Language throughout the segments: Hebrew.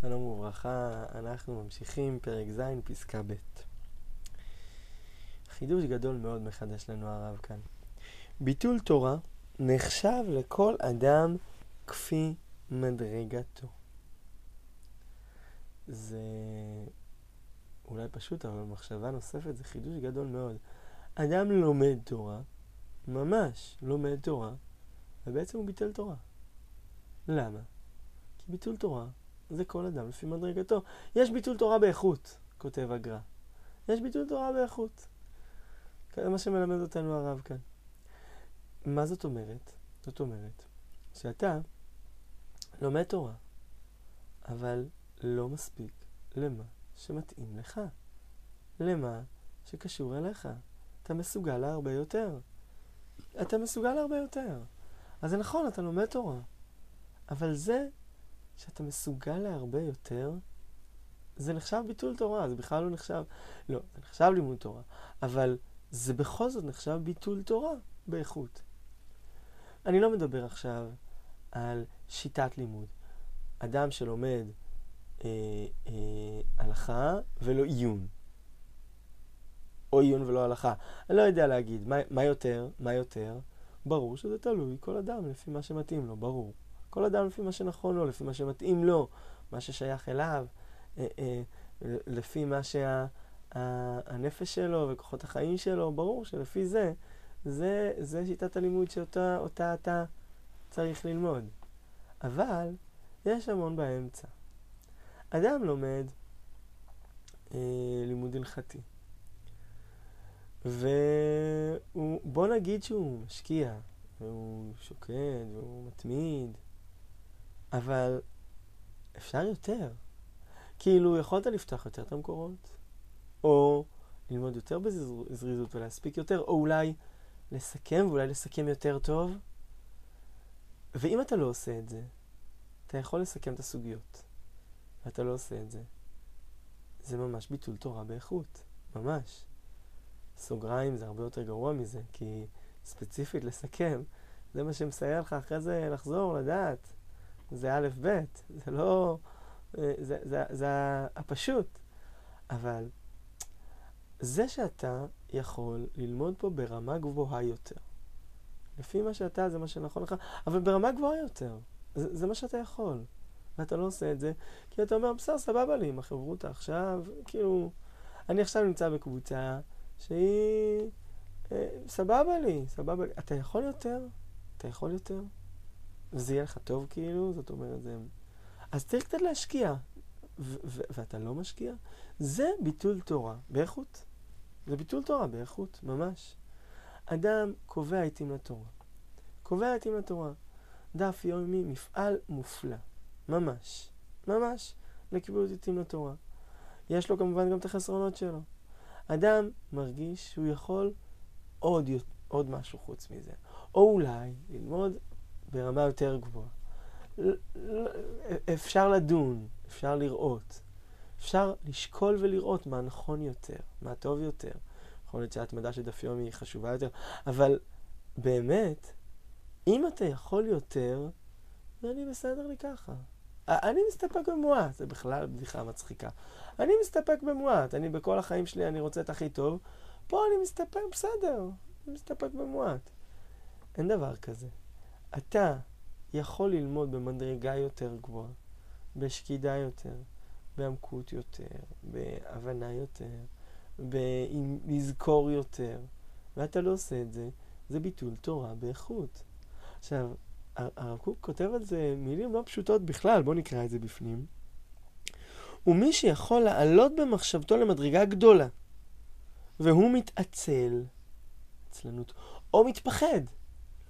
שלום וברכה, אנחנו ממשיכים פרק ז', פסקה ב'. חידוש גדול מאוד מחדש לנו הרב כאן. ביטול תורה נחשב לכל אדם כפי מדרגתו. זה אולי פשוט, אבל מחשבה נוספת זה חידוש גדול מאוד. אדם לומד תורה, ממש לומד תורה, ובעצם הוא ביטל תורה. למה? כי ביטול תורה זה כל אדם לפי מדרגתו. יש ביטול תורה באיכות, כותב הגר"א. יש ביטול תורה באיכות. זה מה שמלמד אותנו הרב כאן. מה זאת אומרת? זאת אומרת שאתה לומד תורה, אבל לא מספיק למה שמתאים לך, למה שקשור אליך. אתה מסוגל להרבה יותר. אתה מסוגל להרבה יותר. אז זה נכון, אתה לומד תורה, אבל זה שאתה מסוגל להרבה יותר, זה נחשב ביטול תורה, זה בכלל לא נחשב, לא, זה נחשב לימוד תורה, אבל זה בכל זאת נחשב ביטול תורה באיכות. אני לא מדבר עכשיו על שיטת לימוד. אדם שלומד אה, אה, הלכה ולא עיון. או עיון ולא הלכה. אני לא יודע להגיד מה, מה יותר, מה יותר. ברור שזה תלוי כל אדם לפי מה שמתאים לו, ברור. כל אדם לפי מה שנכון לו, לפי מה שמתאים לו, מה ששייך אליו, אה, אה, לפי מה שהנפש שה, שלו וכוחות החיים שלו, ברור שלפי זה, זה, זה שיטת הלימוד שאותה אותה אתה צריך ללמוד. אבל יש המון באמצע. אדם לומד אה, לימוד הלכתי, ובוא נגיד שהוא משקיע, והוא שוקד, והוא מתמיד, אבל אפשר יותר. כאילו, יכולת לפתוח יותר את המקורות, או ללמוד יותר בזריזות ולהספיק יותר, או אולי לסכם, ואולי לסכם יותר טוב. ואם אתה לא עושה את זה, אתה יכול לסכם את הסוגיות, ואתה לא עושה את זה. זה ממש ביטול תורה באיכות, ממש. סוגריים זה הרבה יותר גרוע מזה, כי ספציפית לסכם, זה מה שמסייע לך אחרי זה לחזור, לדעת. זה א' ב', זה לא... אה, זה, זה, זה הפשוט. אבל זה שאתה יכול ללמוד פה ברמה גבוהה יותר, לפי מה שאתה, זה מה שנכון לך, אבל ברמה גבוהה יותר. זה, זה מה שאתה יכול. ואתה לא עושה את זה, כי אתה אומר, בסדר, סבבה לי עם החברותה עכשיו, כאילו, אני עכשיו נמצא בקבוצה שהיא, אה, סבבה לי, סבבה לי. אתה יכול יותר? אתה יכול יותר? וזה יהיה לך טוב כאילו, זאת אומרת, זה... אז צריך קצת להשקיע, ואתה לא משקיע, זה ביטול תורה באיכות. זה ביטול תורה באיכות, ממש. אדם קובע עתים לתורה. קובע עתים לתורה. דף יומי, מפעל מופלא. ממש. ממש. לקיבול עתים לתורה. יש לו כמובן גם את החסרונות שלו. אדם מרגיש שהוא יכול עוד, עוד משהו חוץ מזה. או אולי ללמוד ברמה יותר גבוהה. אפשר לדון, אפשר לראות. אפשר לשקול ולראות מה נכון יותר, מה טוב יותר. יכול להיות שההתמדה של דף יומי היא חשובה יותר, אבל באמת, אם אתה יכול יותר, אני בסדר לי ככה. אני מסתפק במועט, זה בכלל בדיחה מצחיקה. אני מסתפק במועט, אני בכל החיים שלי אני רוצה את הכי טוב, פה אני מסתפק, בסדר, אני מסתפק במועט. אין דבר כזה. אתה יכול ללמוד במדרגה יותר גבוהה, בשקידה יותר, בעמקות יותר, בהבנה יותר, בלזכור יותר, ואתה לא עושה את זה, זה ביטול תורה באיכות. עכשיו, הרב קוק כותב על זה מילים לא פשוטות בכלל, בואו נקרא את זה בפנים. ומי שיכול לעלות במחשבתו למדרגה גדולה, והוא מתעצל, עצלנות, או מתפחד,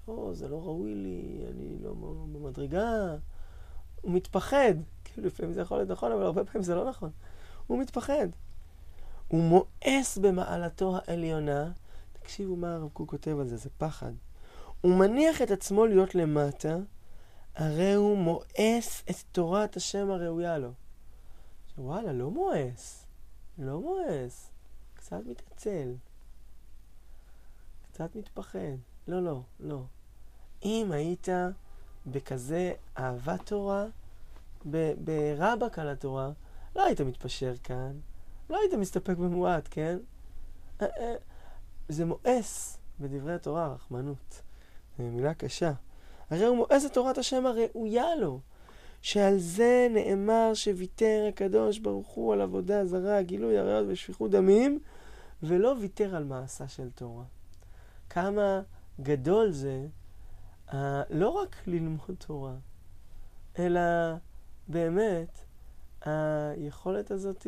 לא, זה לא ראוי לי, אני לא במדרגה. הוא מתפחד. כאילו, לפעמים זה יכול להיות נכון, אבל הרבה פעמים זה לא נכון. הוא מתפחד. הוא מואס במעלתו העליונה. תקשיבו מה הרב קוק כותב על זה, זה פחד. הוא מניח את עצמו להיות למטה, הרי הוא מואס את תורת השם הראויה לו. וואלה, לא מואס. לא מואס. קצת מתעצל. קצת מתפחד. לא, לא, לא. אם היית בכזה אהבת תורה, ברבק על התורה, לא היית מתפשר כאן, לא היית מסתפק במועט, כן? אה, אה, זה מואס בדברי התורה, רחמנות. זו מילה קשה. הרי הוא מואס את תורת השם הראויה לו, שעל זה נאמר שוויתר הקדוש ברוך הוא על עבודה זרה, גילוי עריות ושפיכות דמים, ולא ויתר על מעשה של תורה. כמה גדול זה uh, לא רק ללמוד תורה, אלא באמת היכולת הזאת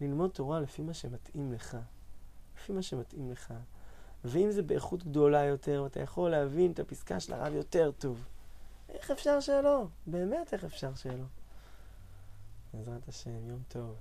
ללמוד תורה לפי מה שמתאים לך. לפי מה שמתאים לך. ואם זה באיכות גדולה יותר, אתה יכול להבין את הפסקה של הרב יותר טוב. איך אפשר שלא? באמת איך אפשר שלא? בעזרת השם, יום טוב.